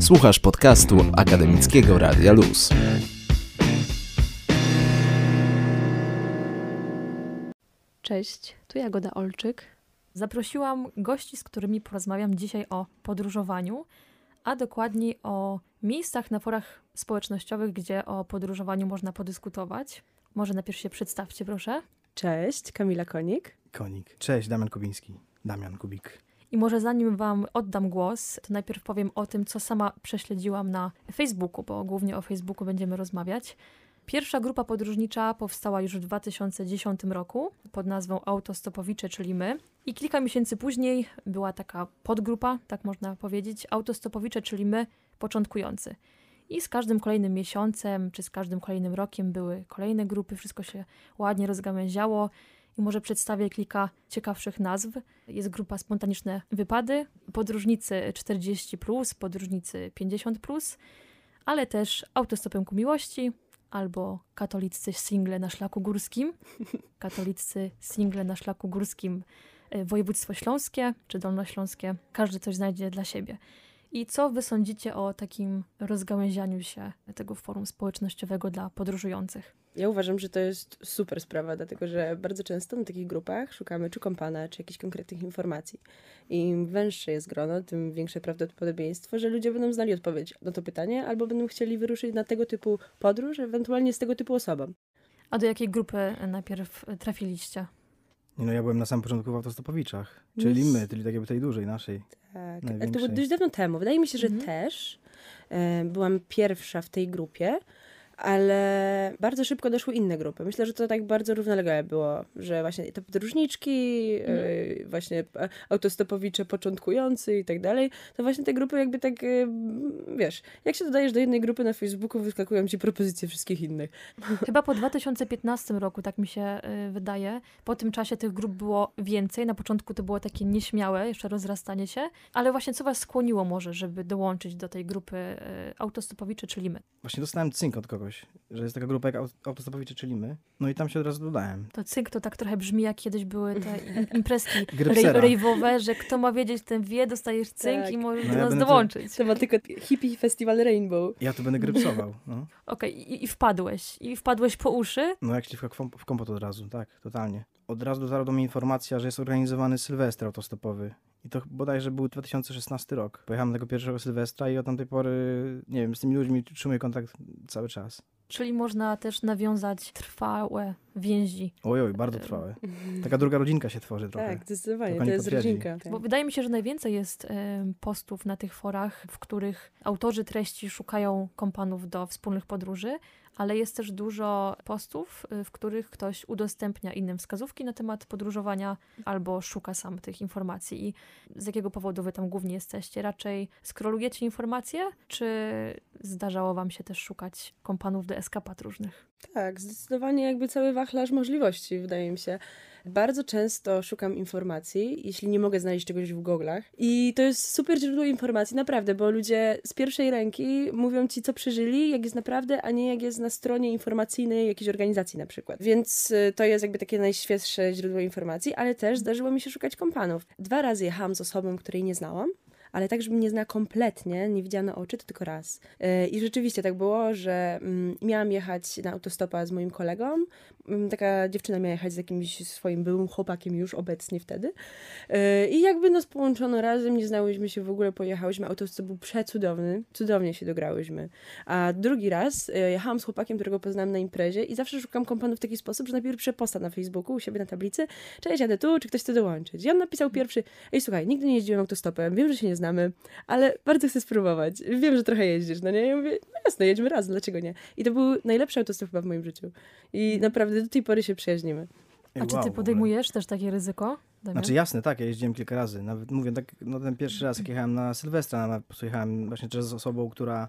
Słuchasz podcastu Akademickiego Radia Luz. Cześć, tu Jagoda Olczyk. Zaprosiłam gości, z którymi porozmawiam dzisiaj o podróżowaniu, a dokładniej o miejscach na forach społecznościowych, gdzie o podróżowaniu można podyskutować. Może najpierw się przedstawcie, proszę. Cześć, Kamila Konik. Konik. Cześć, Damian Kubiński. Damian Kubik. I może zanim Wam oddam głos, to najpierw powiem o tym, co sama prześledziłam na Facebooku, bo głównie o Facebooku będziemy rozmawiać. Pierwsza grupa podróżnicza powstała już w 2010 roku pod nazwą Autostopowicze, czyli my. I kilka miesięcy później była taka podgrupa, tak można powiedzieć, Autostopowicze, czyli my, początkujący. I z każdym kolejnym miesiącem, czy z każdym kolejnym rokiem były kolejne grupy, wszystko się ładnie rozgałęziało. I może przedstawię kilka ciekawszych nazw. Jest grupa Spontaniczne Wypady, podróżnicy 40, podróżnicy 50, ale też Autostopem ku miłości, albo katoliccy single na szlaku górskim, katoliccy single na szlaku górskim, e, województwo śląskie czy dolnośląskie. Każdy coś znajdzie dla siebie. I co wy sądzicie o takim rozgałęzianiu się tego forum społecznościowego dla podróżujących? Ja uważam, że to jest super sprawa, dlatego że bardzo często na takich grupach szukamy czy kompana, czy jakichś konkretnych informacji. I im węższe jest grono, tym większe prawdopodobieństwo, że ludzie będą znali odpowiedź na to pytanie, albo będą chcieli wyruszyć na tego typu podróż, ewentualnie z tego typu osobą. A do jakiej grupy najpierw trafiliście? No, ja byłem na samym początku w Autostopowiczach, czyli my, czyli tak jakby tej dużej, naszej. Tak, ale to było dość dawno temu. Wydaje mi się, że mhm. też e, byłam pierwsza w tej grupie ale bardzo szybko doszły inne grupy. Myślę, że to tak bardzo równolegle było, że właśnie te podróżniczki, mm. właśnie autostopowicze początkujący i tak dalej, to właśnie te grupy jakby tak, e, wiesz, jak się dodajesz do jednej grupy na Facebooku, wyskakują ci propozycje wszystkich innych. Chyba po 2015 roku, tak mi się e, wydaje. Po tym czasie tych grup było więcej. Na początku to było takie nieśmiałe, jeszcze rozrastanie się, ale właśnie co was skłoniło może, żeby dołączyć do tej grupy autostopowicze, czyli my? Właśnie dostałem cynk od kogoś że jest taka grupa jak autostopowicze, czyli my. No i tam się od razu dodałem. To cynk to tak trochę brzmi, jak kiedyś były te imprezki rejwowe, że kto ma wiedzieć, ten wie, dostajesz cynk tak. i możesz no do ja nas dołączyć. To ma tylko Hippie Festival Rainbow. Ja tu będę grypsował. No. Okej, okay. I, i wpadłeś. I wpadłeś po uszy? No jak śliwka w kompot od razu, tak, totalnie. Od razu dotarła do mnie informacja, że jest organizowany Sylwester autostopowy. I to bodajże był 2016 rok. Pojechałem tego pierwszego Sylwestra i od tamtej pory, nie wiem, z tymi ludźmi trzymuję kontakt cały czas. Czyli można też nawiązać trwałe więzi. Oj, oj, bardzo trwałe. Taka druga rodzinka się tworzy trochę. Tak, zdecydowanie, to jest rodzinka. Tak. Bo wydaje mi się, że najwięcej jest postów na tych forach, w których autorzy treści szukają kompanów do wspólnych podróży, ale jest też dużo postów, y, w których ktoś udostępnia innym wskazówki na temat podróżowania albo szuka sam tych informacji. I z jakiego powodu wy tam głównie jesteście? Raczej skrolujecie informacje, czy zdarzało wam się też szukać kompanów do eskapat różnych? Tak, zdecydowanie jakby cały wachlarz możliwości, wydaje mi się. Bardzo często szukam informacji, jeśli nie mogę znaleźć czegoś w goglach. I to jest super źródło informacji, naprawdę, bo ludzie z pierwszej ręki mówią ci, co przeżyli, jak jest naprawdę, a nie jak jest na stronie informacyjnej jakiejś organizacji na przykład. Więc y, to jest jakby takie najświeższe źródło informacji, ale też zdarzyło mi się szukać kompanów. Dwa razy jechałam z osobą, której nie znałam ale tak, żebym nie znała kompletnie, nie widziała na oczy, to tylko raz. E, I rzeczywiście tak było, że mm, miałam jechać na autostopa z moim kolegą. Mm, taka dziewczyna miała jechać z jakimś swoim byłym chłopakiem już obecnie wtedy. E, I jakby nas połączono razem, nie znałyśmy się w ogóle, pojechałyśmy. Autostop był przecudowny, cudownie się dograłyśmy. A drugi raz e, jechałam z chłopakiem, którego poznałam na imprezie i zawsze szukam kompanów w taki sposób, że najpierw przeposta na Facebooku u siebie na tablicy, cześć, jadę tu, czy ktoś chce dołączyć. I on napisał pierwszy, ej słuchaj, nigdy nie jeździłem autostopem, wiem, że się nie znamy, ale bardzo chcę spróbować. Wiem, że trochę jeździsz, no nie? Ja mówię, no jasne, jedźmy razem, dlaczego nie? I to był najlepszy autostop chyba w moim życiu. I naprawdę do tej pory się przyjaźnimy. A czy ty podejmujesz też takie ryzyko? Damian? Znaczy jasne, tak, ja jeździłem kilka razy. Nawet mówię, tak, no ten pierwszy raz, jak jechałem na Sylwestra, pojechałem właśnie też z osobą, która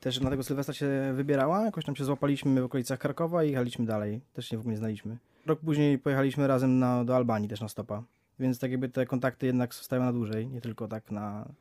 też na tego Sylwestra się wybierała. Jakoś tam się złapaliśmy w okolicach Krakowa i jechaliśmy dalej. Też się w ogóle nie znaliśmy. Rok później pojechaliśmy razem na, do Albanii też na stopa. Więc tak jakby te kontakty jednak zostają na dłużej, nie tylko tak na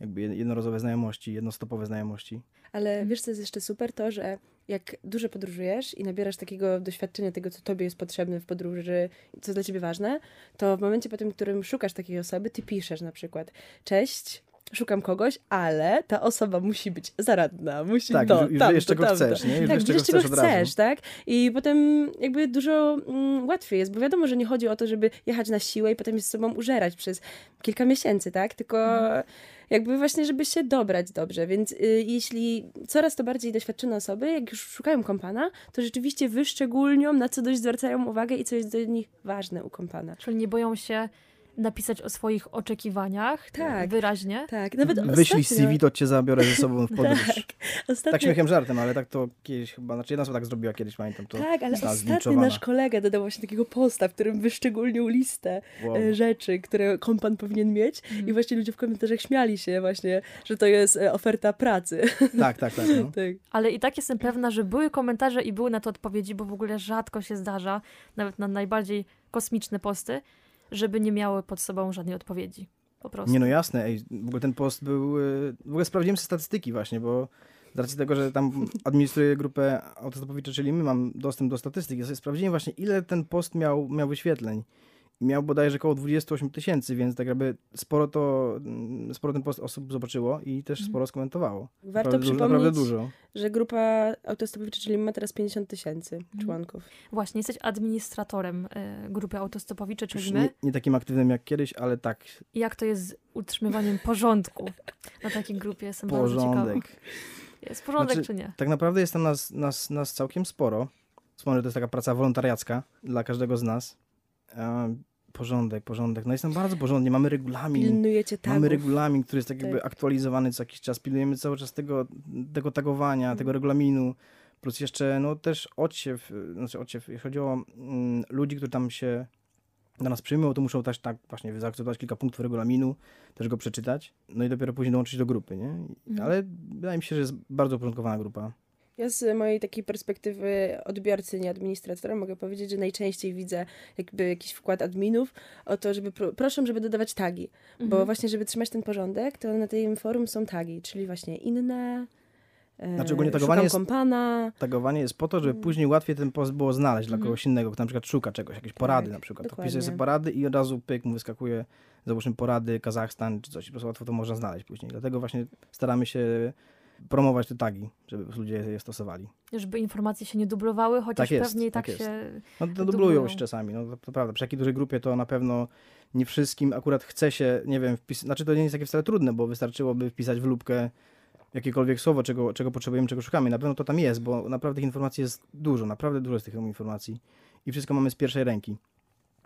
jakby jednorazowe znajomości, jednostopowe znajomości. Ale wiesz, co jest jeszcze super? To, że jak dużo podróżujesz i nabierasz takiego doświadczenia tego, co tobie jest potrzebne w podróży, co dla ciebie ważne, to w momencie po tym, w którym szukasz takiej osoby, ty piszesz na przykład, cześć, szukam kogoś, ale ta osoba musi być zaradna, musi Tak, to, już- tamto, wiesz, czego tamto. chcesz, nie? Już tak, wiesz, czego chcesz chcesz, tak? I potem jakby dużo mm, łatwiej jest, bo wiadomo, że nie chodzi o to, żeby jechać na siłę i potem się z sobą użerać przez kilka miesięcy, tak? Tylko Mhm. jakby właśnie, żeby się dobrać dobrze, więc y, jeśli coraz to bardziej doświadczone osoby, jak już szukają kompana, to rzeczywiście wyszczególnią, na co dość zwracają uwagę i co jest dla nich ważne u kompana. Czyli nie boją się napisać o swoich oczekiwaniach Tak. wyraźnie. Tak, nawet Wyślij ostatnio... CV, to cię zabiorę ze sobą w podróż. Tak, ostatnio... Tak śmiechem żartem, ale tak to kiedyś chyba, znaczy jedna osoba tak zrobiła kiedyś, pamiętam to. Tak, ale ostatnio nasz kolega dodał właśnie takiego posta, w którym wyszczególnił listę Wow. e, rzeczy, które kompan powinien mieć Mhm. i właśnie ludzie w komentarzach śmiali się właśnie, że to jest e, oferta pracy. Tak, tak, tak. No. tak. Ale i tak jestem pewna, że były komentarze i były na to odpowiedzi, bo w ogóle rzadko się zdarza, nawet na najbardziej kosmiczne posty, żeby nie miały pod sobą żadnej odpowiedzi. Po prostu. Nie no jasne, ej, w ogóle ten post był, y, w ogóle sprawdziłem sobie statystyki właśnie, bo z racji tego, że tam administruję grupę autostopowicze, czyli my mam dostęp do statystyk, ja sobie sprawdziłem właśnie ile ten post miał, miał wyświetleń. Miał bodajże około 28 tysięcy, więc tak jakby sporo to, mm, sporo ten post osób zobaczyło i też sporo skomentowało. Warto Naprawdę przypomnieć, naprawdę dużo. że grupa autostopowiczy, czyli ma teraz 50 tysięcy Mhm. członków. Właśnie, jesteś administratorem e, grupy autostopowicze, czyli Już my. nie, nie takim aktywnym jak kiedyś, ale tak, I jak to jest z utrzymywaniem porządku na takiej grupie? Jestem bardzo ciekawa. porządek. Jest porządek Znaczy, czy nie? Tak naprawdę jest tam nas, nas, nas całkiem sporo. Wspomnę, że to jest taka praca wolontariacka dla każdego z nas. Porządek, porządek. No jest tam bardzo porządnie. Mamy regulamin. Pilnujecie tagów. Mamy regulamin, który jest tak jakby Tak. aktualizowany co jakiś czas. Pilnujemy cały czas tego, tego tagowania, Mhm. tego regulaminu. Plus jeszcze, no też odsiew, znaczy odsiew, jeśli chodzi o mm, ludzi, którzy tam się do nas przyjmują, to muszą też tak właśnie zaakceptować kilka punktów regulaminu, też go przeczytać, no i dopiero później dołączyć do grupy, nie? Mhm. Ale wydaje mi się, że jest bardzo uporządkowana grupa. Ja z mojej takiej perspektywy odbiorcy, nie administratora, mogę powiedzieć, że najczęściej widzę jakby jakiś wkład adminów o to, żeby pro, proszę, żeby dodawać tagi. Bo Mhm. właśnie, żeby trzymać ten porządek, to na tym forum są tagi, czyli właśnie inne, e, Znaczy ogólnie tagowanie jest- kompana. Tagowanie jest po to, żeby Mm. później łatwiej ten post było znaleźć dla Mhm. kogoś innego, kto na przykład szuka czegoś, jakieś porady Tak, na przykład. Dokładnie. wpisuje sobie porady i od razu pyk mu wyskakuje, załóżmy porady, Kazachstan czy coś. Po prostu łatwo to można znaleźć później. Dlatego właśnie staramy się promować te tagi, żeby ludzie je stosowali. Żeby informacje się nie dublowały, chociaż Tak jest, pewnie tak, tak jest. się... No to Dublują. dublują się czasami, no to, to prawda. Przy takiej dużej grupie to na pewno nie wszystkim akurat chce się, nie wiem, wpis... znaczy to nie jest takie wcale trudne, bo wystarczyłoby wpisać w lubkę jakiekolwiek słowo, czego, czego potrzebujemy, czego szukamy. Na pewno to tam jest, bo naprawdę tych informacji jest dużo, naprawdę dużo jest tych informacji i wszystko mamy z pierwszej ręki.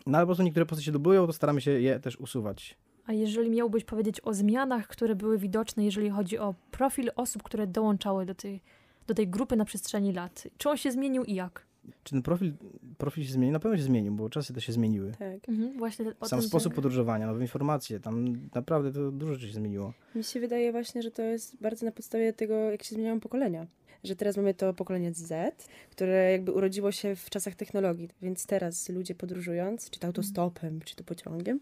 No ale po prostu niektóre posty się dublują, to staramy się je też usuwać. A jeżeli miałbyś powiedzieć o zmianach, które były widoczne, jeżeli chodzi o profil osób, które dołączały do tej, do tej grupy na przestrzeni lat, czy on się zmienił i jak? Czy ten profil, profil się zmienił? Na pewno się zmienił, bo czasy też się zmieniły. Tak. Mhm, właśnie Sam sposób się- podróżowania, nowe informacje, tam naprawdę to dużo rzeczy się zmieniło. Mi się wydaje właśnie, że to jest bardzo na podstawie tego, jak się zmieniają pokolenia. Że teraz mamy to pokolenie Z, które jakby urodziło się w czasach technologii, więc teraz ludzie podróżując, czy to autostopem, czy to pociągiem,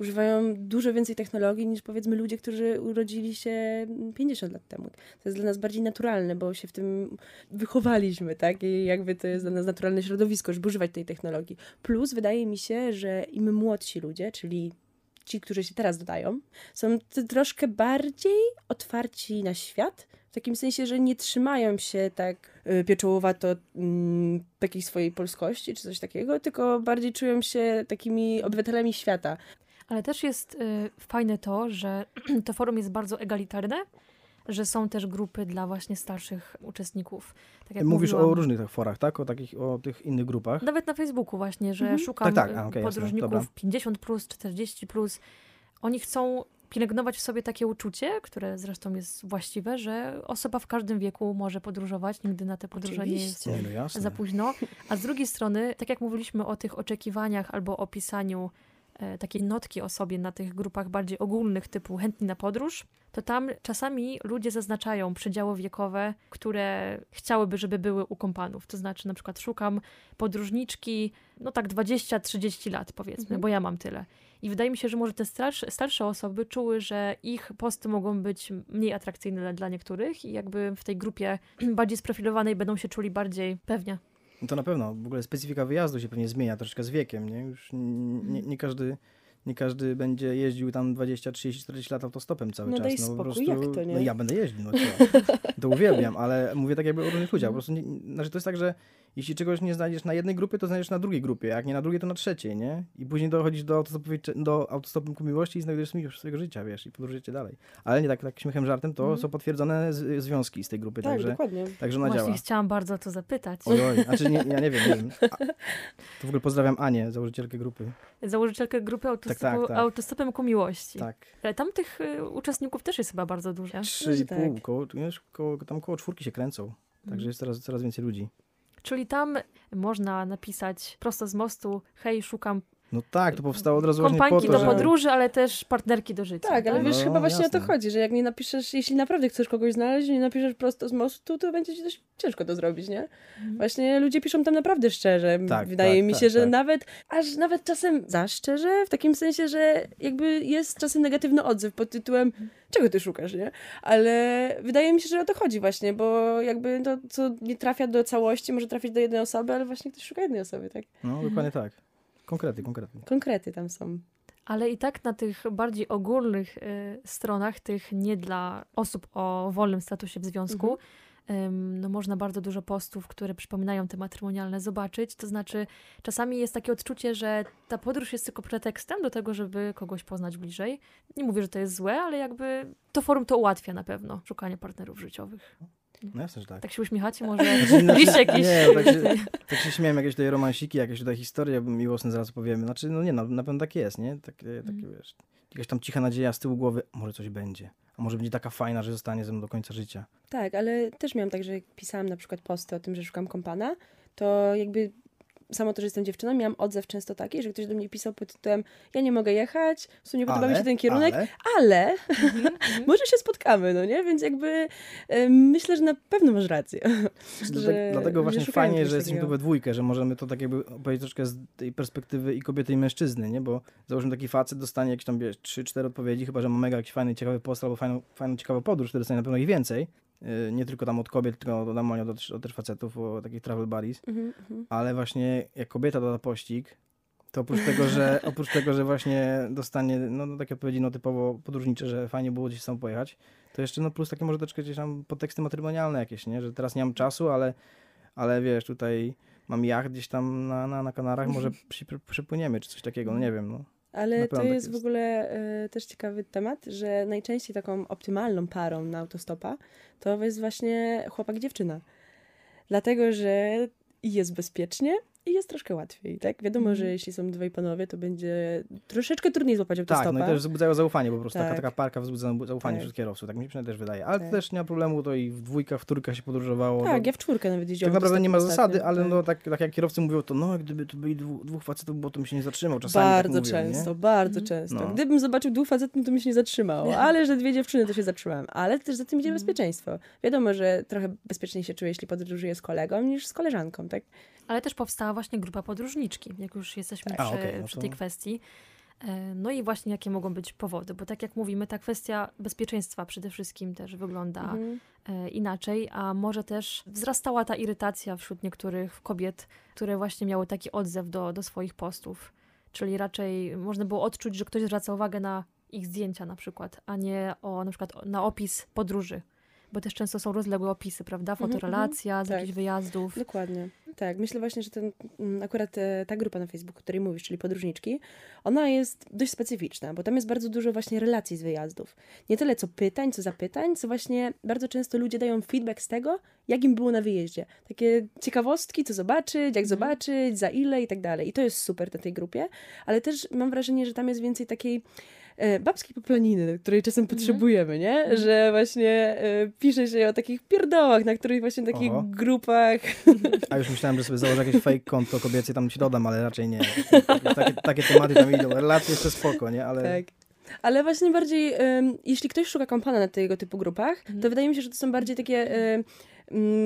używają dużo więcej technologii niż powiedzmy ludzie, którzy urodzili się 50 lat temu. To jest dla nas bardziej naturalne, bo się w tym wychowaliśmy, tak? I jakby to jest dla nas naturalne środowisko, żeby używać tej technologii. Plus wydaje mi się, że im młodsi ludzie, czyli ci, którzy się teraz dodają, są troszkę bardziej otwarci na świat, takim sensie, że nie trzymają się tak y, pieczołowato mm, takiej swojej polskości czy coś takiego, tylko bardziej czują się takimi obywatelami świata. Ale też jest y, fajne to, że to forum jest bardzo egalitarne, że są też grupy dla właśnie starszych uczestników. Tak jak Mówisz mówiłam. o różnych tak forach, tak? O takich, o tych innych grupach. Nawet na Facebooku właśnie, że Mhm. szukam Tak, tak, a, jasne, podróżników dobra. 50+, plus, 40+. Plus. Oni chcą pielęgnować w sobie takie uczucie, które zresztą jest właściwe, że osoba w każdym wieku może podróżować, nigdy na te podróże nie jest Oczywiście. Nie, no jasne. za późno. A z drugiej strony, tak jak mówiliśmy o tych oczekiwaniach albo o pisaniu e, takiej notki o sobie na tych grupach bardziej ogólnych, typu chętni na podróż, to tam czasami ludzie zaznaczają przedziały wiekowe, które chciałyby, żeby były u kompanów. To znaczy, na przykład szukam podróżniczki, no tak 20-30 lat powiedzmy, Mhm. bo ja mam tyle. I wydaje mi się, że może te starsze, starsze osoby czuły, że ich posty mogą być mniej atrakcyjne dla niektórych i jakby w tej grupie bardziej sprofilowanej będą się czuli bardziej pewnie. No to na pewno. W ogóle specyfika wyjazdu się pewnie zmienia troszeczkę z wiekiem, nie? Już nie, nie, każdy, nie każdy będzie jeździł tam 20, 30, 40 lat autostopem cały No czas. daj no po spokój, prostu, jak to, nie? No ja będę jeździł, no co? To uwielbiam, ale mówię tak jakby o różnych ludziach. Po prostu nie, znaczy to jest tak, że jeśli czegoś nie znajdziesz na jednej grupie, to znajdziesz na drugiej grupie, jak nie na drugiej, to na trzeciej, nie? I później dochodzisz do, autostopowej, do autostopem ku miłości i znajdujesz miłość swojego życia, wiesz, i podróżujecie dalej. Ale nie tak, tak śmiechem, żartem, to Mhm. są potwierdzone z, związki z tej grupy, Tak, także, dokładnie. także ona Właśnie działa. chciałam bardzo o to zapytać. Oj, oj, znaczy nie, ja nie wiem, nie wiem. A, to w ogóle pozdrawiam Anię, założycielkę grupy. Założycielkę grupy autostopu, tak, tak. autostopem ku miłości. Tak. Ale tam tych y, uczestników też jest chyba bardzo dużo. Trzy i tak. pół, koło, wiesz, koło, tam koło czwórki się kręcą. Mhm. Także jest coraz, coraz więcej ludzi. Czyli tam można napisać prosto z mostu, hej, szukam No tak, to powstało od razu właśnie po kompanki to, do że... podróży, ale też partnerki do życia. Tak, ale No, wiesz, chyba właśnie o to jasne. chodzi, że jak nie napiszesz, jeśli naprawdę chcesz kogoś znaleźć, nie napiszesz prosto z mostu, to będzie ci dość ciężko to zrobić, nie? Mhm. Właśnie ludzie piszą tam naprawdę szczerze. Tak, Wydaje tak, mi tak, się, że tak. nawet, aż nawet czasem za szczerze, w takim sensie, że jakby jest czasem negatywny odzew pod tytułem czego ty szukasz, nie? Ale wydaje mi się, że o to chodzi właśnie, bo jakby to, co nie trafia do całości, może trafić do jednej osoby, ale właśnie ktoś szuka jednej osoby, tak? No, dokładnie tak. Konkrety, konkrety. Konkrety tam są. Ale i tak na tych bardziej ogólnych y, stronach, tych nie dla osób o wolnym statusie w związku, ym, no można bardzo dużo postów, które przypominają te matrymonialne zobaczyć. To znaczy, czasami jest takie odczucie, że ta podróż jest tylko pretekstem do tego, żeby kogoś poznać bliżej. Nie mówię, że to jest złe, ale jakby to forum to ułatwia na pewno szukanie partnerów życiowych. No jasne, że tak. Tak się uśmiechacie, może Znaczy, liście jakieś... Nie, tak się, tak się śmiałem, jakieś tutaj romansiki, jakieś tutaj historie miłosne zaraz powiemy. Znaczy, no nie, no, na pewno tak jest, nie? Takie, takie Mhm. wiesz, jakaś tam cicha nadzieja z tyłu głowy, może coś będzie. A może będzie taka fajna, że zostanie ze mną do końca życia. Tak, ale też miałam tak, że jak pisałam na przykład posty o tym, że szukam kompana, to jakby samo to, że jestem dziewczyną, miałam odzew często taki, że ktoś do mnie pisał pod tytułem ja nie mogę jechać, w sumie nie podoba mi się ten kierunek, ale, ale Mhm, mhm. może się spotkamy, no nie? Więc jakby e, myślę, że na pewno masz rację. Dlatego, że dlatego właśnie szukają fajnie, że jesteśmy tu we dwójkę, że możemy to tak jakby opowiedzieć troszkę z tej perspektywy i kobiety i mężczyzny, nie? Bo załóżmy taki facet dostanie jakieś tam, wiesz, 3-4 odpowiedzi, chyba, że ma mega jakiś fajny, ciekawy post albo fajną, fajną ciekawą podróż, to dostanie na pewno ich więcej. Yy, Nie tylko tam od kobiet, tylko normalnie od, od też facetów, o takich travel buddies. Mhm, mhm. ale właśnie jak kobieta doda pościg, to oprócz tego, że oprócz tego, że właśnie dostanie no, no, takie odpowiedzi no, typowo podróżnicze, że fajnie było gdzieś sam pojechać, to jeszcze no plus takie może troszkę gdzieś tam podteksty matrymonialne jakieś, nie? Że teraz nie mam czasu, ale, ale wiesz, tutaj mam jacht gdzieś tam na, na, na Kanarach, może przy, przypłyniemy czy coś takiego, no nie wiem, no. Ale to tak jest w jest. ogóle e, też ciekawy temat, że najczęściej taką optymalną parą na autostopa to jest właśnie chłopak-dziewczyna. Dlatego, że jest bezpiecznie i jest troszkę łatwiej, tak? Wiadomo, Mhm. że jeśli są dwaj panowie, to będzie troszeczkę trudniej złapać autostopa. Tak, no i też wzbudzają zaufanie po prostu, taka, Tak. taka parka wzbudza zaufanie Tak. wśród kierowców, tak mi się przynajmniej też wydaje, ale Tak. to też nie ma problemu, to i w dwójkach, w trójkach się podróżowało. Tak, do- ja w czwórkę nawet jeździłam. Tak naprawdę nie ma autostopem zasady, ostatnio, ale tak. no tak, tak jak kierowcy mówią, to no gdyby tu byli dwóch, dwóch facetów, bo to mi się nie zatrzymał. Czasami bardzo tak mówią, często, Nie? bardzo Mhm. często. No. Gdybym zobaczył dwóch facetów, to mi się nie zatrzymało, ale że dwie dziewczyny, to się zatrzymałem. Ale też za tym idzie Mhm. bezpieczeństwo. Wiadomo, że trochę bezpieczniej się czuję, jeśli podróżuję z kolegą, niż z koleżanką, tak? Ale też powstała właśnie grupa podróżniczki, jak już jesteśmy A, przy, okej, no przy to- tej kwestii. E, No i właśnie jakie mogą być powody, bo tak jak mówimy, ta kwestia bezpieczeństwa przede wszystkim też wygląda Mhm. e, inaczej, a może też wzrastała ta irytacja wśród niektórych kobiet, które właśnie miały taki odzew do, do swoich postów. Czyli raczej można było odczuć, że ktoś zwraca uwagę na ich zdjęcia na przykład, a nie o, na przykład na opis podróży. Bo też często są rozległe opisy, prawda? Mhm, Fotorelacja z tak. jakichś wyjazdów. Dokładnie. Tak, myślę właśnie, że ten, mm, akurat e, ta grupa na Facebooku, o której mówisz, czyli podróżniczki, ona jest dość specyficzna, bo tam jest bardzo dużo właśnie relacji z wyjazdów. Nie tyle co pytań, co zapytań, co właśnie bardzo często ludzie dają feedback z tego, jak im było na wyjeździe. Takie ciekawostki, co zobaczyć, jak Mhm. zobaczyć, za ile i tak dalej. I to jest super na tej grupie, ale też mam wrażenie, że tam jest więcej takiej babskiej poplaniny, której czasem potrzebujemy, nie? Mhm. Że właśnie e, pisze się o takich pierdołach, na których właśnie takich Oho. grupach A już myślałem, że sobie założę jakieś fake konto kobiece, tam ci dodam, ale raczej nie. Takie, takie tematy tam idą. Relacje jeszcze spoko, nie? Ale Tak. Ale właśnie bardziej, jeśli ktoś szuka kompana na tego typu grupach, Mhm. to wydaje mi się, że to są bardziej takie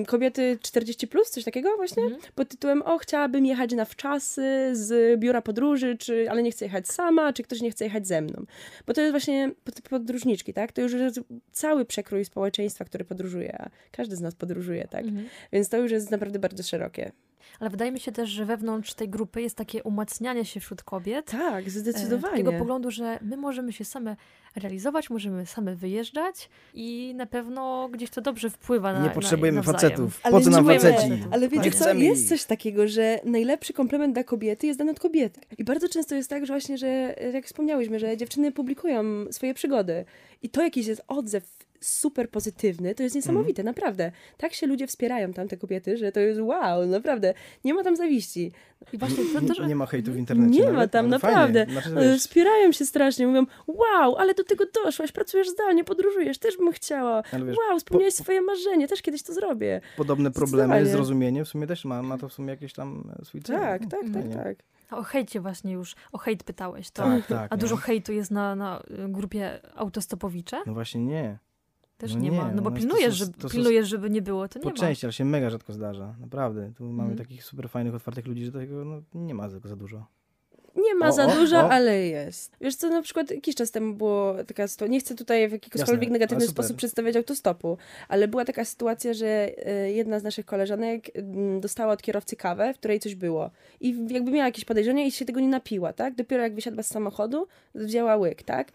kobiety 40, plus, coś takiego właśnie, Mhm. pod tytułem o, chciałabym jechać na wczasy z biura podróży, czy, ale nie chcę jechać sama, czy ktoś nie chce jechać ze mną. Bo to jest właśnie pod- podróżniczki, tak? To już jest cały przekrój społeczeństwa, które podróżuje, a każdy z nas podróżuje, tak? Mhm. Więc to już jest naprawdę bardzo szerokie. Ale wydaje mi się też, że wewnątrz tej grupy jest takie umacnianie się wśród kobiet. Tak, e, zdecydowanie. Takiego poglądu, że my możemy się same realizować, możemy same wyjeżdżać i na pewno gdzieś to dobrze wpływa na Nie potrzebujemy na, facetów. Ale Po co nam nie potrzebujemy faceci? facetów. Ale wiecie co, jest coś takiego, że najlepszy komplement dla kobiety jest dany od kobiety. I bardzo często jest tak, że właśnie, że jak wspomniałyśmy, że dziewczyny publikują swoje przygody i to jakiś jest odzew super pozytywny, to jest niesamowite, naprawdę. Tak się ludzie wspierają tam, te kobiety, że to jest wow, naprawdę. Nie ma tam zawiści. I właśnie to, to, że Nie, ma hejtu w internecie. Nie ma nawet, tam, ale naprawdę. Fajnie. Znaczy, Wspierają się strasznie, mówią, wow, ale do tego doszłaś, pracujesz zdalnie, podróżujesz, też bym chciała. wiesz, Wow, spełniłeś swoje marzenie, też kiedyś to zrobię. podobne problemy, zrozumienie w sumie też ma, ma to w sumie jakieś tam e, swój cel. Tak, tak, tak, Nie? tak. o hejcie właśnie już, o hejt pytałeś. To, Tak, tak. a nie? dużo hejtu jest na, na y, grupie autostopowicze? No właśnie nie. Też no nie, nie, ma. No bo no to pilnujesz, są- to są- pilnujesz, żeby nie było, to nie Po ma. części, ale się mega rzadko zdarza. Naprawdę. Tu mamy Mhm. takich super fajnych, otwartych ludzi, że tego no, nie ma za dużo. Nie ma O, za dużo, o. ale jest. Wiesz co, na przykład jakiś czas temu było taka sytuacja, nie chcę tutaj w jakikolwiek Jasne, negatywny sposób przedstawiać autostopu, ale była taka sytuacja, że e, jedna z naszych koleżanek mm, dostała od kierowcy kawę, w której coś było i jakby miała jakieś podejrzenie i się tego nie napiła, tak? Dopiero jak wysiadła z samochodu, wzięła łyk, tak?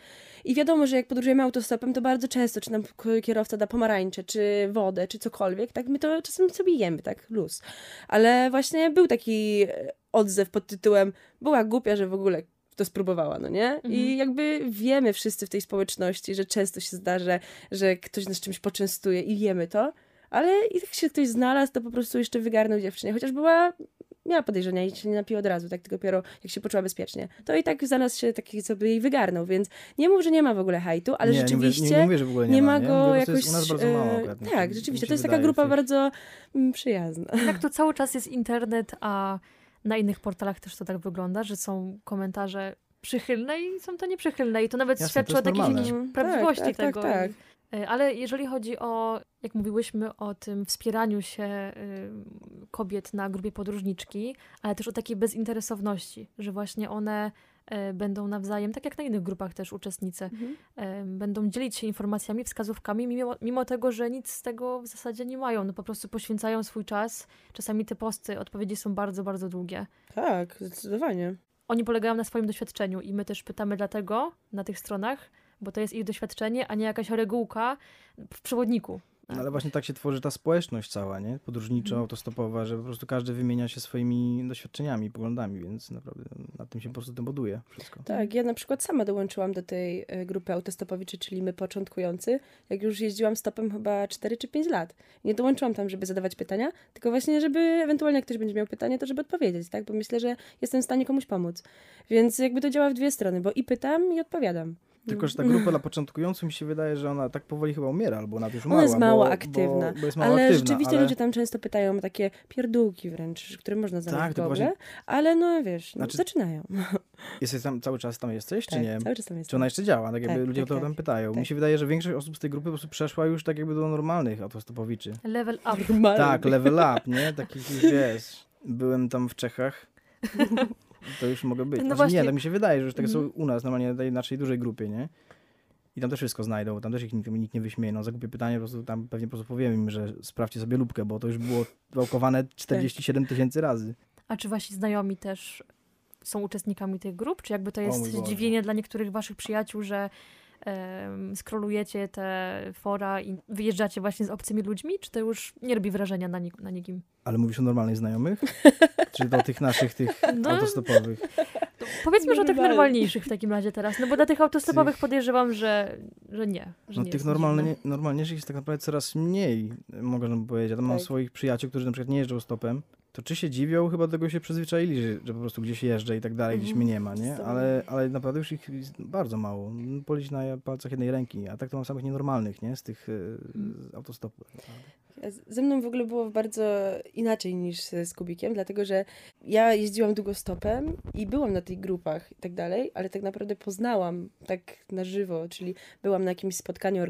I wiadomo, że jak podróżujemy autostopem, to bardzo często, czy nam kierowca da pomarańcze, czy wodę, czy cokolwiek, tak? My to czasem sobie jemy, tak? Luz. Ale właśnie był taki e, odzew pod tytułem była głupia, że w ogóle to spróbowała, no nie? I Mhm. jakby wiemy wszyscy w tej społeczności, że często się zdarza, że ktoś nas czymś poczęstuje i wiemy to, ale i jak się ktoś znalazł, to po prostu jeszcze wygarnął dziewczynie, chociaż była, miała podejrzenia i się nie napiła od razu, tak tylko dopiero jak się poczuła bezpiecznie. To i tak znalazł się taki sobie jej wygarnął, więc nie mów, że nie ma w ogóle hajtu, ale nie, rzeczywiście Nie, mówię, nie, mówię, że w ogóle nie, nie ma nie? go Mówię, jakoś... prostu Jest u nas bardzo mało akurat. mi tak, się- rzeczywiście, to jest taka wydaje grupa bardzo przyjazna. Tak, to cały czas jest internet, a na innych portalach też to tak wygląda, że są komentarze przychylne i są to nieprzychylne i to nawet Jasne, świadczy o takiej jakiejś Mm, prawdziwości tak, tak, tego. tak, Y, Ale jeżeli chodzi o, jak mówiłyśmy o tym wspieraniu się y, kobiet na grupie podróżniczki, ale też o takiej bezinteresowności, że właśnie one będą nawzajem, tak jak na innych grupach też uczestnicy, Mhm. y, będą dzielić się informacjami, wskazówkami, mimo, mimo tego, że nic z tego w zasadzie nie mają. No po prostu poświęcają swój czas. Czasami te posty, odpowiedzi są bardzo, bardzo długie. Tak, zdecydowanie. Oni polegają na swoim doświadczeniu i my też pytamy dlatego na tych stronach, bo to jest ich doświadczenie, a nie jakaś regułka w przewodniku. No, ale właśnie tak się tworzy ta społeczność cała, nie? Podróżnicza, Mhm. autostopowa, że po prostu każdy wymienia się swoimi doświadczeniami, poglądami, więc naprawdę na tym się po prostu tym buduje wszystko. Tak, ja na przykład sama dołączyłam do tej e, grupy autostopowiczy, czyli my początkujący, jak już jeździłam stopem chyba 4 czy 5 lat. Nie dołączyłam tam, żeby zadawać pytania, tylko właśnie, żeby ewentualnie jak ktoś będzie miał pytanie, to żeby odpowiedzieć, tak? Bo myślę, że jestem w stanie komuś pomóc. Więc jakby to działa w dwie strony, bo i pytam, i odpowiadam. Tylko, że ta grupa dla początkujących mi się wydaje, że ona tak powoli chyba umiera, albo ona już Ona mała, jest mało bo, aktywna, Bo, bo jest mało Ale aktywna, rzeczywiście ale... ludzie tam często pytają o takie pierdółki wręcz, które można znaleźć Tak, w Google, właśnie- ale no wiesz, no, Znaczy- zaczynają. Jesteś tam, cały czas tam jesteś, czy tak, nie? cały czas tam jest. Czy ona jeszcze działa? Tak jakby Tak, ludzie tak, o to tam pytają. Mi Tak. się wydaje, że większość osób z tej grupy po prostu przeszła już tak jakby do normalnych autostopowiczy. Level up. Normalnie. Tak, level up, nie? Takich już wiesz. Byłem tam w Czechach. To już mogę być. No Znaczy, właśnie. Nie, tak mi się wydaje, że już tak są Mhm. u nas normalnie na tej naszej dużej grupie, nie? I tam też wszystko znajdą, tam też ich nikt, nikt nie wyśmieje. No, za głupie pytanie, po prostu tam pewnie po prostu powiem im, że sprawdźcie sobie lubkę, bo to już było wałkowane 47 tysięcy razy. A czy wasi znajomi też są uczestnikami tych grup? Czy jakby to jest zdziwienie dla niektórych waszych przyjaciół, że skrolujecie te fora i wyjeżdżacie właśnie z obcymi ludźmi? Czy to już nie robi wrażenia na, nik- na nikim? Ale mówisz o normalnych znajomych? Czy do tych naszych, tych No. autostopowych? To powiedzmy, że o tych Normalnie. normalniejszych w takim razie teraz. No bo dla tych autostopowych podejrzewam, że, że nie. Że No nie tych normalnie, normalniejszych jest tak naprawdę coraz mniej, można by powiedzieć. Ja tam mam Tak. swoich przyjaciół, którzy na przykład nie jeżdżą stopem, to czy się dziwią, chyba do tego się przyzwyczaili, że, że po prostu gdzieś jeżdżę i tak dalej, gdzieś Mhm. mnie nie ma, nie? Ale, ale naprawdę już ich bardzo mało. Polić na palcach jednej ręki, a tak to mam samych nienormalnych, nie? Z tych e, z autostopów. Ze mną w ogóle było bardzo inaczej niż z Kubikiem, dlatego że ja jeździłam długostopem i byłam na tych grupach i tak dalej, ale tak naprawdę poznałam tak na żywo, czyli byłam na jakimś spotkaniu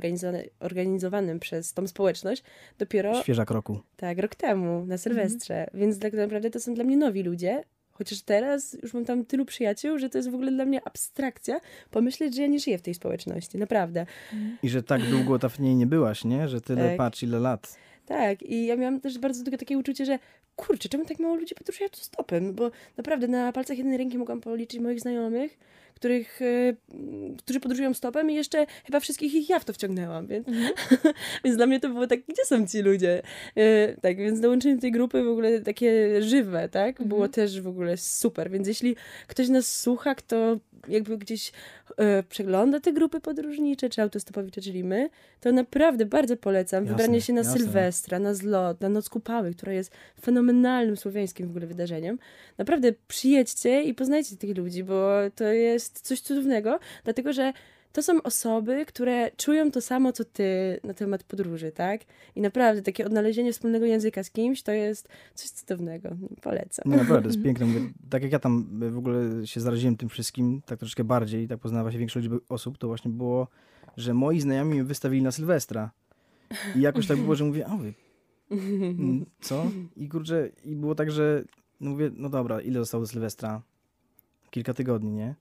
organizowanym przez tą społeczność dopiero Świeża kroku. tak rok temu na Sylwestrze, więc tak naprawdę to są dla mnie nowi ludzie. Chociaż teraz już mam tam tylu przyjaciół, że to jest w ogóle dla mnie abstrakcja pomyśleć, że ja nie żyję w tej społeczności. Naprawdę. I że tak długo tam w niej nie byłaś, nie? Że tyle, Tak. patrz ile lat. Tak, i ja miałam też bardzo długo takie uczucie, że kurczę, czemu tak mało ludzi podróżuje tu stopem? Bo naprawdę na palcach jednej ręki mogłam policzyć moich znajomych, których, e, którzy podróżują stopem i jeszcze chyba wszystkich ich ja w to wciągnęłam, więc, więc dla mnie to było tak, gdzie są ci ludzie? E, tak, więc dołączenie do tej grupy w ogóle takie żywe, tak, było też w ogóle super, więc jeśli ktoś nas słucha, kto jakby gdzieś e, przegląda te grupy podróżnicze, czy autostopowicze, czyli my, to naprawdę bardzo polecam Jasne, wybranie się na jasne. Sylwestra, na zlot, na Noc Kupały, która jest fenomenalnym słowiańskim w ogóle wydarzeniem. Naprawdę przyjedźcie i poznajcie tych ludzi, bo to jest coś cudownego, dlatego że to są osoby, które czują to samo, co ty na temat podróży, tak? I naprawdę takie odnalezienie wspólnego języka z kimś to jest coś cudownego. Polecam. Nie, naprawdę, jest piękne. Mówię, tak jak ja tam w ogóle się zaraziłem tym wszystkim, tak troszeczkę bardziej, tak poznała się liczba osób, to właśnie było, że moi znajomi mnie wystawili na Sylwestra. I jakoś tak było, że mówię, a wy, mm, co? I kurczę, i było tak, że no mówię, no dobra, ile zostało do Sylwestra? Kilka tygodni, nie?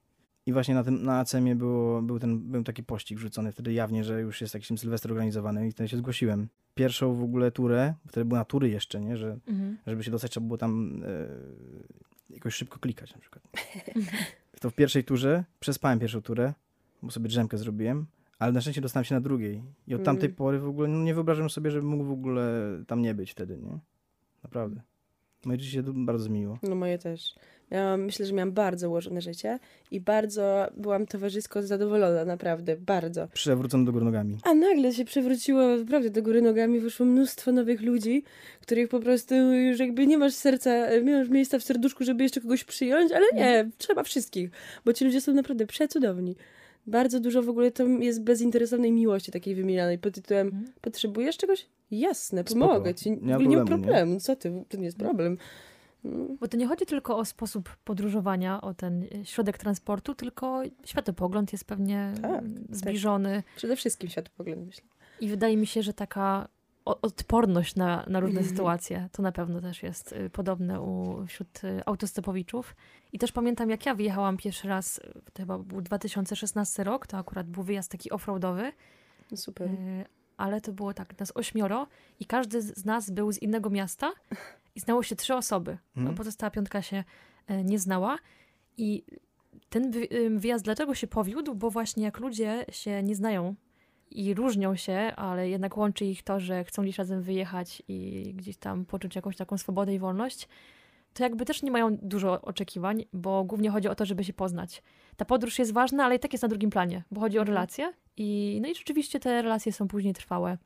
I właśnie na tym, na ACM-ie było, był, ten, był taki pościg wrzucony wtedy jawnie, że już jest jakiś Sylwester organizowany i wtedy się zgłosiłem. Pierwszą w ogóle turę, wtedy była na tury jeszcze, nie? Że Mhm. żeby się dostać, trzeba było tam e, jakoś szybko klikać na przykład. To w pierwszej turze, przespałem pierwszą turę, bo sobie drzemkę zrobiłem, ale na szczęście dostałem się na drugiej. I od tamtej Mm. pory w ogóle no, nie wyobrażam sobie, żebym mógł w ogóle tam nie być wtedy, nie? Naprawdę. Moje życie się bardzo zmieniło. No moje też. Miałam, myślę, że miałam bardzo ułożone życie i bardzo byłam towarzysko zadowolona, naprawdę, bardzo. Przewrócony do góry nogami. A nagle się przewróciło naprawdę do góry nogami, wyszło mnóstwo nowych ludzi, których po prostu już jakby nie masz serca, nie masz miejsca w serduszku, żeby jeszcze kogoś przyjąć, ale nie, trzeba wszystkich, bo ci ludzie są naprawdę przecudowni. Bardzo dużo w ogóle tam jest bezinteresownej miłości takiej wymienianej pod tytułem Mhm. potrzebujesz czegoś? Jasne, Spoko, pomogę ci. nie ma Nie, problemu, nie? co ty, to nie jest problem. Bo to nie chodzi tylko o sposób podróżowania, o ten e, środek transportu, tylko światopogląd jest pewnie Tak, mm, zbliżony. Przede wszystkim światopogląd, myślę. I wydaje mi się, że taka odporność na, na różne Mhm. sytuacje to na pewno też jest y, podobne u, wśród y, autostopowiczów. I też pamiętam, jak ja wyjechałam pierwszy raz, y, to chyba był 2016 rok, to akurat był wyjazd taki offroadowy, Super. ale to było tak, nas ośmioro i każdy z nas był z innego miasta i znało się trzy osoby. No, Mhm. pozostała piątka się y, nie znała i ten y, wyjazd dlaczego się powiódł? Bo właśnie jak ludzie się nie znają i różnią się, ale jednak łączy ich to, że chcą gdzieś razem wyjechać i gdzieś tam poczuć jakąś taką swobodę i wolność, to jakby też nie mają dużo oczekiwań, bo głównie chodzi o to, żeby się poznać. Ta podróż jest ważna, ale i tak jest na drugim planie, bo chodzi o Mhm. relacje i no i rzeczywiście te relacje są później trwałe.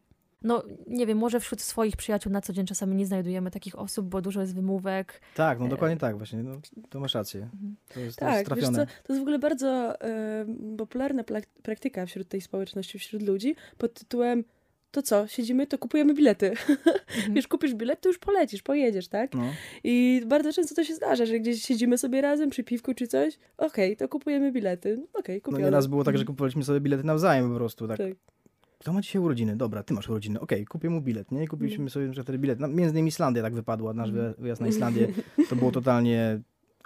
No, nie wiem, może wśród swoich przyjaciół na co dzień czasami nie znajdujemy takich osób, bo dużo jest wymówek. Tak, no E, dokładnie tak właśnie. No, to masz rację. Mhm. To jest, to Tak, jest wiesz trafione. co, to jest w ogóle bardzo e, popularna praktyka wśród tej społeczności, wśród ludzi pod tytułem to co, siedzimy, to kupujemy bilety. Mhm. Wiesz, kupisz bilet, to już polecisz, pojedziesz, tak? No. I bardzo często to się zdarza, że gdzieś siedzimy sobie razem przy piwku czy coś, okej, to kupujemy bilety, okej, no kupione. nieraz było tak, że kupowaliśmy sobie bilety nawzajem po prostu. Tak. Tak. Kto ma dzisiaj urodziny? Dobra, ty masz urodziny. Okej, kupię mu bilet, nie? I kupiliśmy Mm. sobie na wtedy bilet. No, między innymi Islandia tak wypadła, nasz wy- wyjazd na Islandię. To było totalnie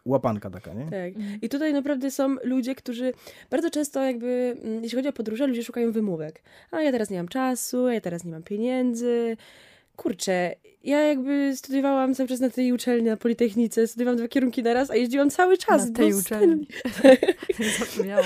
łapanka taka, nie? Tak. I tutaj naprawdę są ludzie, którzy bardzo często jakby, mm, jeśli chodzi o podróże, ludzie szukają wymówek. A ja teraz nie mam czasu, ja teraz nie mam pieniędzy. Kurczę, ja jakby studiowałam cały czas na tej uczelni, na Politechnice, studiowałam dwa kierunki naraz, a jeździłam cały czas. Na tej do uczelni. Zapomniałam.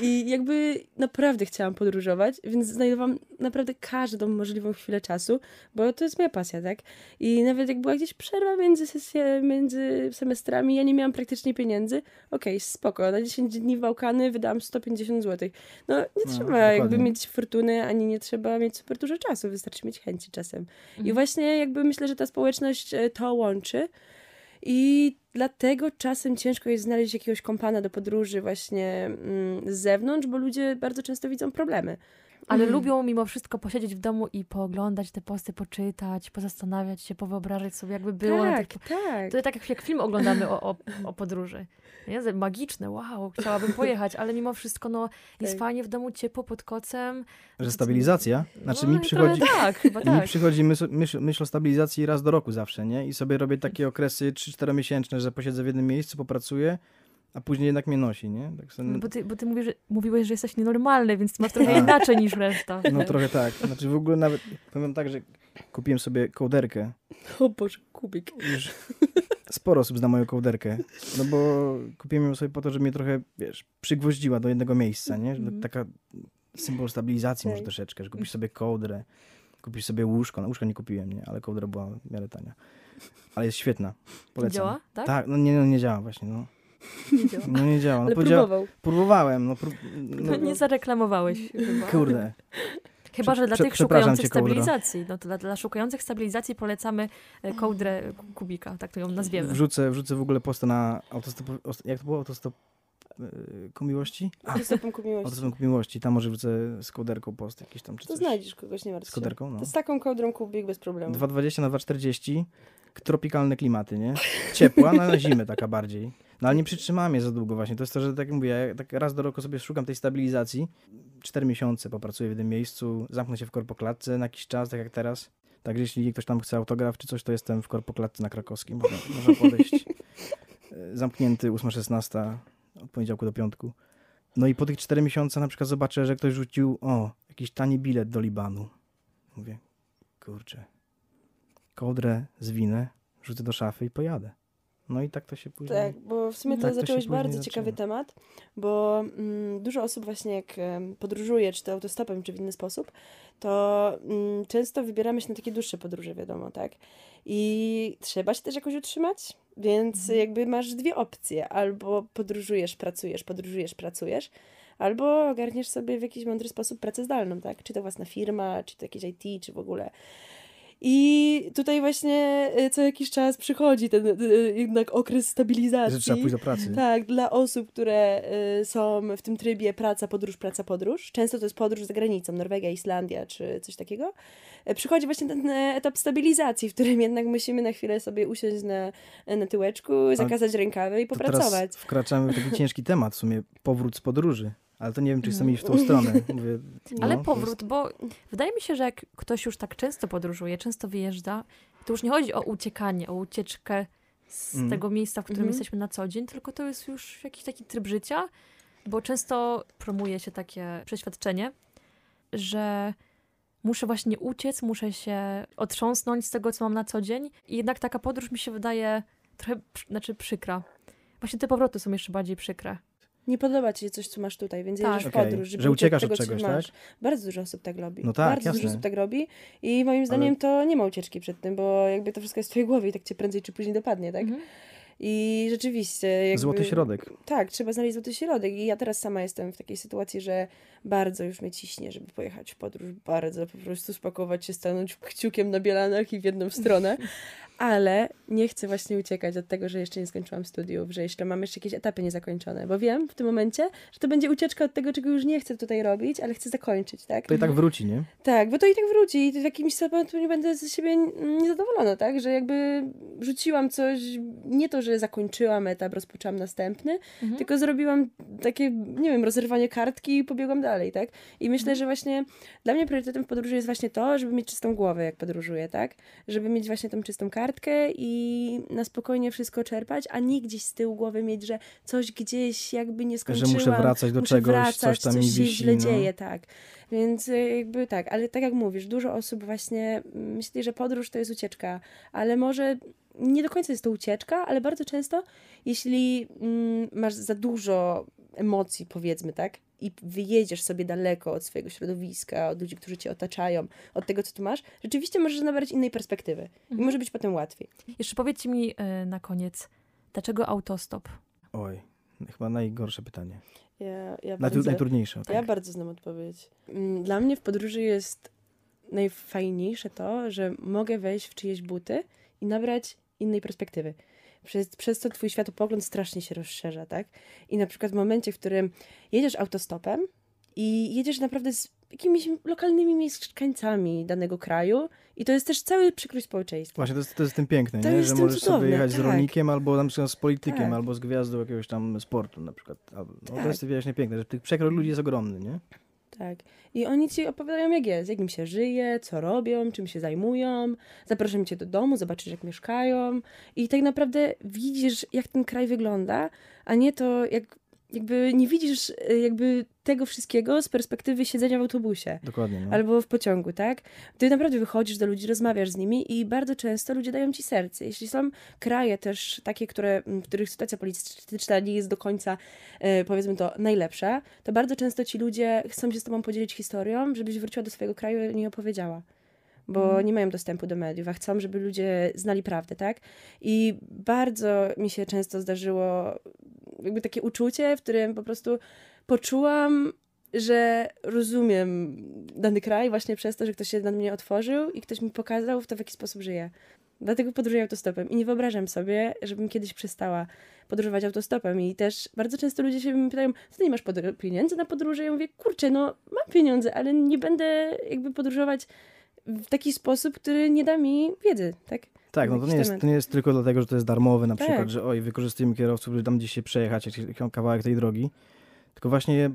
I jakby naprawdę chciałam podróżować, więc znajdowałam naprawdę każdą możliwą chwilę czasu, bo to jest moja pasja, tak? I nawet jak była gdzieś przerwa między sesjami, między semestrami, ja nie miałam praktycznie pieniędzy. Okej, spoko, na 10 dni w Bałkany wydałam 150 zł. No nie No, trzeba jakby dokładnie. mieć fortuny, ani nie trzeba mieć super dużo czasu, wystarczy mieć chęci czasem. I Mhm. Właśnie jakby myślę, że ta społeczność e, to łączy. I dlatego czasem ciężko jest znaleźć jakiegoś kompana do podróży właśnie mm, z zewnątrz, bo ludzie bardzo często widzą problemy. Ale Mhm. lubią mimo wszystko posiedzieć w domu i pooglądać te posty, poczytać, pozastanawiać się, powyobrażać sobie, jakby było. tak, tych... tak. To tak jak, jak film oglądamy o, o, o podróży. Nie? Magiczne, wow, chciałabym pojechać, ale mimo wszystko no, jest Tak. fajnie w domu, ciepło pod kocem. Że stabilizacja. Znaczy no, mi i przychodzi... Tak, chyba Mi tak. przychodzi myśl, myśl, myśl o stabilizacji raz do roku zawsze, nie? I sobie robię takie okresy 3-4 miesięczne, że posiedzę w jednym miejscu, popracuję a później jednak mnie nosi, nie? Tak sobie, No Bo ty, bo ty mówisz, że, mówiłeś, że jesteś nienormalny, więc ty masz trochę A. inaczej niż reszta. no trochę tak. Znaczy w ogóle nawet, powiem tak, że kupiłem sobie kołderkę. O Boże, kubik. Już sporo osób zna moją kołderkę. No bo kupiłem ją sobie po to, żeby mnie trochę, wiesz, przygwoździła do jednego miejsca, nie? Żeby Mhm. Taka symbol stabilizacji może Tak. troszeczkę, że kupisz sobie kołdrę, kupisz sobie łóżko. No łóżko nie kupiłem, nie? Ale kołdra była w miarę tania. Ale jest świetna. Polecam. Działa, tak? Tak, no nie, no nie działa właśnie, no. Nie działa. No nie działa. No, Ale próbował. Próbowałem, no, prób... No, no nie zareklamowałeś chyba. kurde. Chyba, że dla tych szukających stabilizacji. No to dla, dla szukających stabilizacji polecamy e, kołdrę ku- kubika, tak to ją nazwiemy. Wrzucę, wrzucę w ogóle posta na autostop... os- Jak to było? Autostop yy, ku miłości? Autostopem ku miłości. autostop ku miłości. Tam może wrzucę z kołderką post jakiś tam, czy To coś. znajdziesz kogoś, nie martw Z się. kołderką, no. To z taką kołdrą kubik bez problemu. 2,20 na 2,40. Tropikalne klimaty, nie? Ciepła, no, na zimę taka bardziej. No ale nie przytrzymałem je za długo właśnie. To jest to, że tak jak mówię, ja tak raz do roku sobie szukam tej stabilizacji. Cztery miesiące popracuję w jednym miejscu, zamknę się w korpoklatce na jakiś czas, tak jak teraz. Także jeśli ktoś tam chce autograf czy coś, to jestem w korpoklatce na krakowskim. Można, można podejść. E, Zamknięty 8.16 od poniedziałku do piątku. No i po tych cztery miesiącach na przykład zobaczę, że ktoś rzucił, o, jakiś tani bilet do Libanu. Mówię, kurczę, kołdrę zwinę, rzucę do szafy i pojadę. No i tak to się później... Tak, bo w sumie to Tak to się zacząłeś później bardzo zaczyna. ciekawy temat, bo mm, dużo osób właśnie jak em, podróżuje, czy to autostopem, czy w inny sposób, to mm, często wybieramy się na takie dłuższe podróże, wiadomo, tak? I trzeba się też jakoś utrzymać, więc Mhm. jakby masz dwie opcje. Albo podróżujesz, pracujesz, podróżujesz, pracujesz, albo ogarniesz sobie w jakiś mądry sposób pracę zdalną, tak? Czy to własna firma, czy to jakieś IT, czy w ogóle i tutaj właśnie y, co jakiś czas przychodzi ten y, jednak okres stabilizacji. Że trzeba pójść do pracy. Tak, dla osób, które są w tym trybie praca, podróż, praca, podróż. Często to jest podróż za granicą, Norwegia, Islandia czy coś takiego. Przychodzi właśnie ten e, etap stabilizacji, w którym jednak musimy na chwilę sobie usiąść na, na tyłeczku, zakazać rękawy i popracować. teraz wkraczamy w taki ciężki temat, w sumie powrót z podróży. Ale to nie wiem, czy chcemy iść w tą stronę. Mówię, Ale no, to powrót, bo wydaje mi się, że jak ktoś już tak często podróżuje, często wyjeżdża, to już nie chodzi o uciekanie, o ucieczkę z Mhm. tego miejsca, w którym Mhm. jesteśmy na co dzień, tylko to jest już jakiś taki tryb życia, bo często promuje się takie przeświadczenie, że muszę właśnie uciec, muszę się otrząsnąć z tego, co mam na co dzień i jednak taka podróż mi się wydaje trochę, znaczy przykra. Właśnie te powroty są jeszcze bardziej przykre. Nie podoba ci się coś, co masz tutaj, więc Tak. jedziesz w Okej, podróż, żeby że uciekasz od tego, od czegoś, co masz. tak? Bardzo dużo osób tak robi. No tak, Bardzo dużo jasne. osób tak robi i moim zdaniem to nie ma ucieczki przed tym, bo jakby to wszystko jest w twojej głowie i tak cię prędzej czy później dopadnie, tak? Mhm. I rzeczywiście... Jakby, Złoty środek. Tak, trzeba znaleźć złoty środek i ja teraz sama jestem w takiej sytuacji, że bardzo już mnie ciśnie, żeby pojechać w podróż, bardzo po prostu spakować się, stanąć kciukiem na bielanach i w jedną stronę, ale nie chcę właśnie uciekać od tego, że jeszcze nie skończyłam studiów, że jeszcze mam jeszcze jakieś etapy niezakończone, bo wiem w tym momencie, że to będzie ucieczka od tego, czego już nie chcę tutaj robić, ale chcę zakończyć, tak? To i tak wróci, nie? Tak, bo to i tak wróci i w jakimś momencie nie będę ze siebie niezadowolona, tak? Że jakby rzuciłam coś, nie to, że zakończyłam etap, rozpoczęłam następny, Mhm. tylko zrobiłam takie, nie wiem, rozerwanie kartki i pobiegłam dalej, tak? I myślę, że właśnie dla mnie priorytetem w podróży jest właśnie to, żeby mieć czystą głowę, jak podróżuję, tak? Żeby mieć właśnie tą czystą kartkę i na spokojnie wszystko czerpać, a nie gdzieś z tyłu głowy mieć, że coś gdzieś jakby nie Że skończyłam. muszę wracać do muszę czegoś, wracać, coś tam mi coś się wisi. źle no. dzieje, tak. Więc y, jakby tak, ale tak jak mówisz, dużo osób właśnie mm, myśli, że podróż to jest ucieczka, ale może nie do końca jest to ucieczka, ale bardzo często, jeśli mm, masz za dużo emocji, powiedzmy, tak, i wyjedziesz sobie daleko od swojego środowiska, od ludzi, którzy cię otaczają, od tego, co tu masz, rzeczywiście możesz nabrać innej perspektywy i Mhm. może być potem łatwiej. Jeszcze powiedzcie mi e, na koniec, dlaczego autostop? Oj, chyba najgorsze pytanie. Ja, ja Najtru, bardzo- najtrudniejsze. Ja bardzo znam odpowiedź. Mm, Dla mnie w podróży jest najfajniejsze to, że mogę wejść w czyjeś buty i nabrać innej perspektywy. Przez, przez to twój światopogląd strasznie się rozszerza, tak? I na przykład w momencie, w którym jedziesz autostopem i jedziesz naprawdę z jakimiś lokalnymi mieszkańcami danego kraju i to jest też cały przykrój społeczeństwa. Właśnie, to jest, to jest tym piękne, To nie? że możesz cudowne, sobie jechać z tak. rolnikiem albo na przykład z politykiem, Tak. albo z gwiazdą jakiegoś tam sportu na przykład. No, Tak. To jest właśnie piękne, że tych przekrój ludzi jest ogromny, nie? Tak. I oni ci opowiadają, jak jest, jak im się żyje, co robią, czym się zajmują. Zapraszam cię do domu, zobaczysz, jak mieszkają. I tak naprawdę widzisz, jak ten kraj wygląda, a nie to, jak jakby nie widzisz y, jakby tego wszystkiego z perspektywy siedzenia w autobusie. Dokładnie. No. Albo w pociągu, tak? Ty naprawdę wychodzisz do ludzi, rozmawiasz z nimi i bardzo często ludzie dają ci serce. Jeśli są kraje też takie, które, w których sytuacja polityczna nie jest do końca, e, powiedzmy to, najlepsza, to bardzo często ci ludzie chcą się z tobą podzielić historią, żebyś wróciła do swojego kraju i nie opowiedziała bo mm. nie mają dostępu do mediów, a chcą, żeby ludzie znali prawdę, tak? I bardzo mi się często zdarzyło jakby takie uczucie, w którym po prostu poczułam, że rozumiem dany kraj właśnie przez to, że ktoś się na mnie otworzył i ktoś mi pokazał w to, w jaki sposób żyje. Dlatego podróżuję autostopem i nie wyobrażam sobie, żebym kiedyś przestała podróżować autostopem. I też bardzo często ludzie się mnie pytają, co ty nie masz pieniędzy na podróże? Ja mówię, kurczę, no mam pieniądze, ale nie będę jakby podróżować w taki sposób, który nie da mi wiedzy, tak? Tak, no to nie, jest, to nie jest tylko dlatego, że to jest darmowe na przykład, Tak. że oj, wykorzystujemy kierowców, żeby tam gdzieś się przejechać, kawałek tej drogi. Tylko właśnie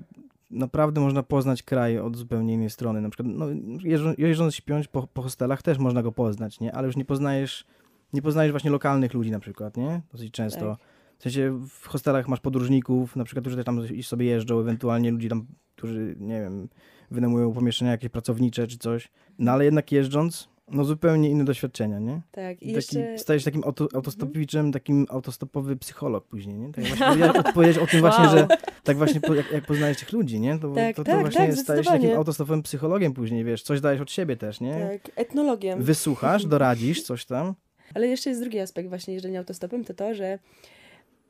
naprawdę można poznać kraj od zupełnie innej strony. Na przykład, no, jeżdżą- jeżdżąc śpiąc po, po hostelach też można go poznać, nie? Ale już nie poznajesz, nie poznajesz właśnie lokalnych ludzi na przykład, nie? Dosyć często. Tak. W sensie w hostelach masz podróżników, na przykład, którzy też tam sobie jeżdżą, ewentualnie ludzi tam, którzy, nie wiem, wynajmują pomieszczenia jakieś pracownicze czy coś. No ale jednak jeżdżąc, no zupełnie inne doświadczenia, nie? Tak, i Taki, jeszcze... Stajesz takim auto, autostopowiczem, takim autostopowy psycholog później, nie? Tak właśnie powiedziałeś, o tym właśnie, Wow. że tak właśnie po, jak, jak poznajesz tych ludzi, nie? To, Tak, to, to tak, właśnie tak, stajesz się takim autostopowym psychologiem później, wiesz, coś dajesz od siebie też, nie? Tak, etnologiem. Wysłuchasz, doradzisz coś tam. Ale jeszcze jest drugi aspekt właśnie jeżdżenia autostopem, to to, że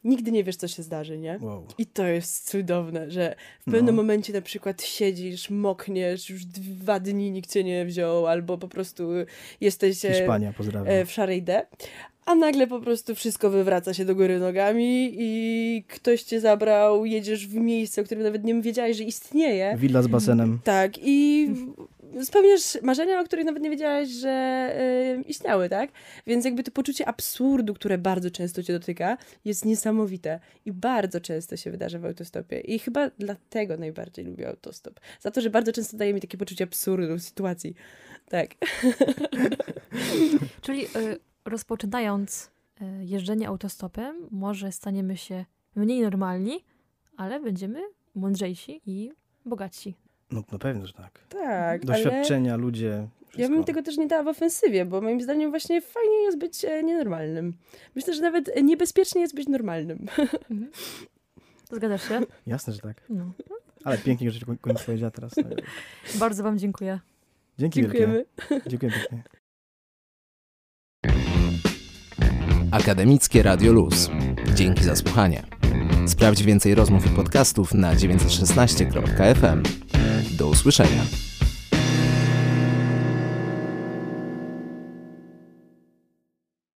nigdy nie wiesz, co się zdarzy, nie? Wow. I to jest cudowne, że w pewnym No. momencie na przykład siedzisz, mokniesz, już dwa dni nikt cię nie wziął, albo po prostu jesteś e, Hiszpania, pozdrawiam. e, w szarej D, a nagle po prostu wszystko wywraca się do góry nogami i ktoś cię zabrał, jedziesz w miejsce, o którym nawet nie wiedziałeś, że istnieje. Willa z basenem. Tak, i spełniasz marzenia, o których nawet nie wiedziałaś, że istniały, tak? Więc jakby to poczucie absurdu, które bardzo często cię dotyka, jest niesamowite i bardzo często się wydarza w autostopie. I chyba dlatego najbardziej lubię autostop. Za to, że bardzo często daje mi takie poczucie absurdu sytuacji. Tak. Czyli y, rozpoczynając y, jeżdżenie autostopem, może staniemy się mniej normalni, ale będziemy mądrzejsi i bogatsi. No na pewno, że tak. Tak, ale Doświadczenia, ludzie, wszystko. ja bym tego też nie dała w ofensywie, bo moim zdaniem właśnie fajnie jest być e, nienormalnym. Myślę, że nawet niebezpiecznie jest być normalnym. Mhm. Zgadzasz się? Jasne, że tak. No. Ale pięknie, że kończysz powiedziała teraz. No, Bardzo Wam dziękuję. Dzięki Dziękujemy. wielkie. Dziękuję pięknie. Akademickie Radio Luz. Dzięki za słuchanie. Sprawdź więcej rozmów i podcastów na 916.fm. Do usłyszenia.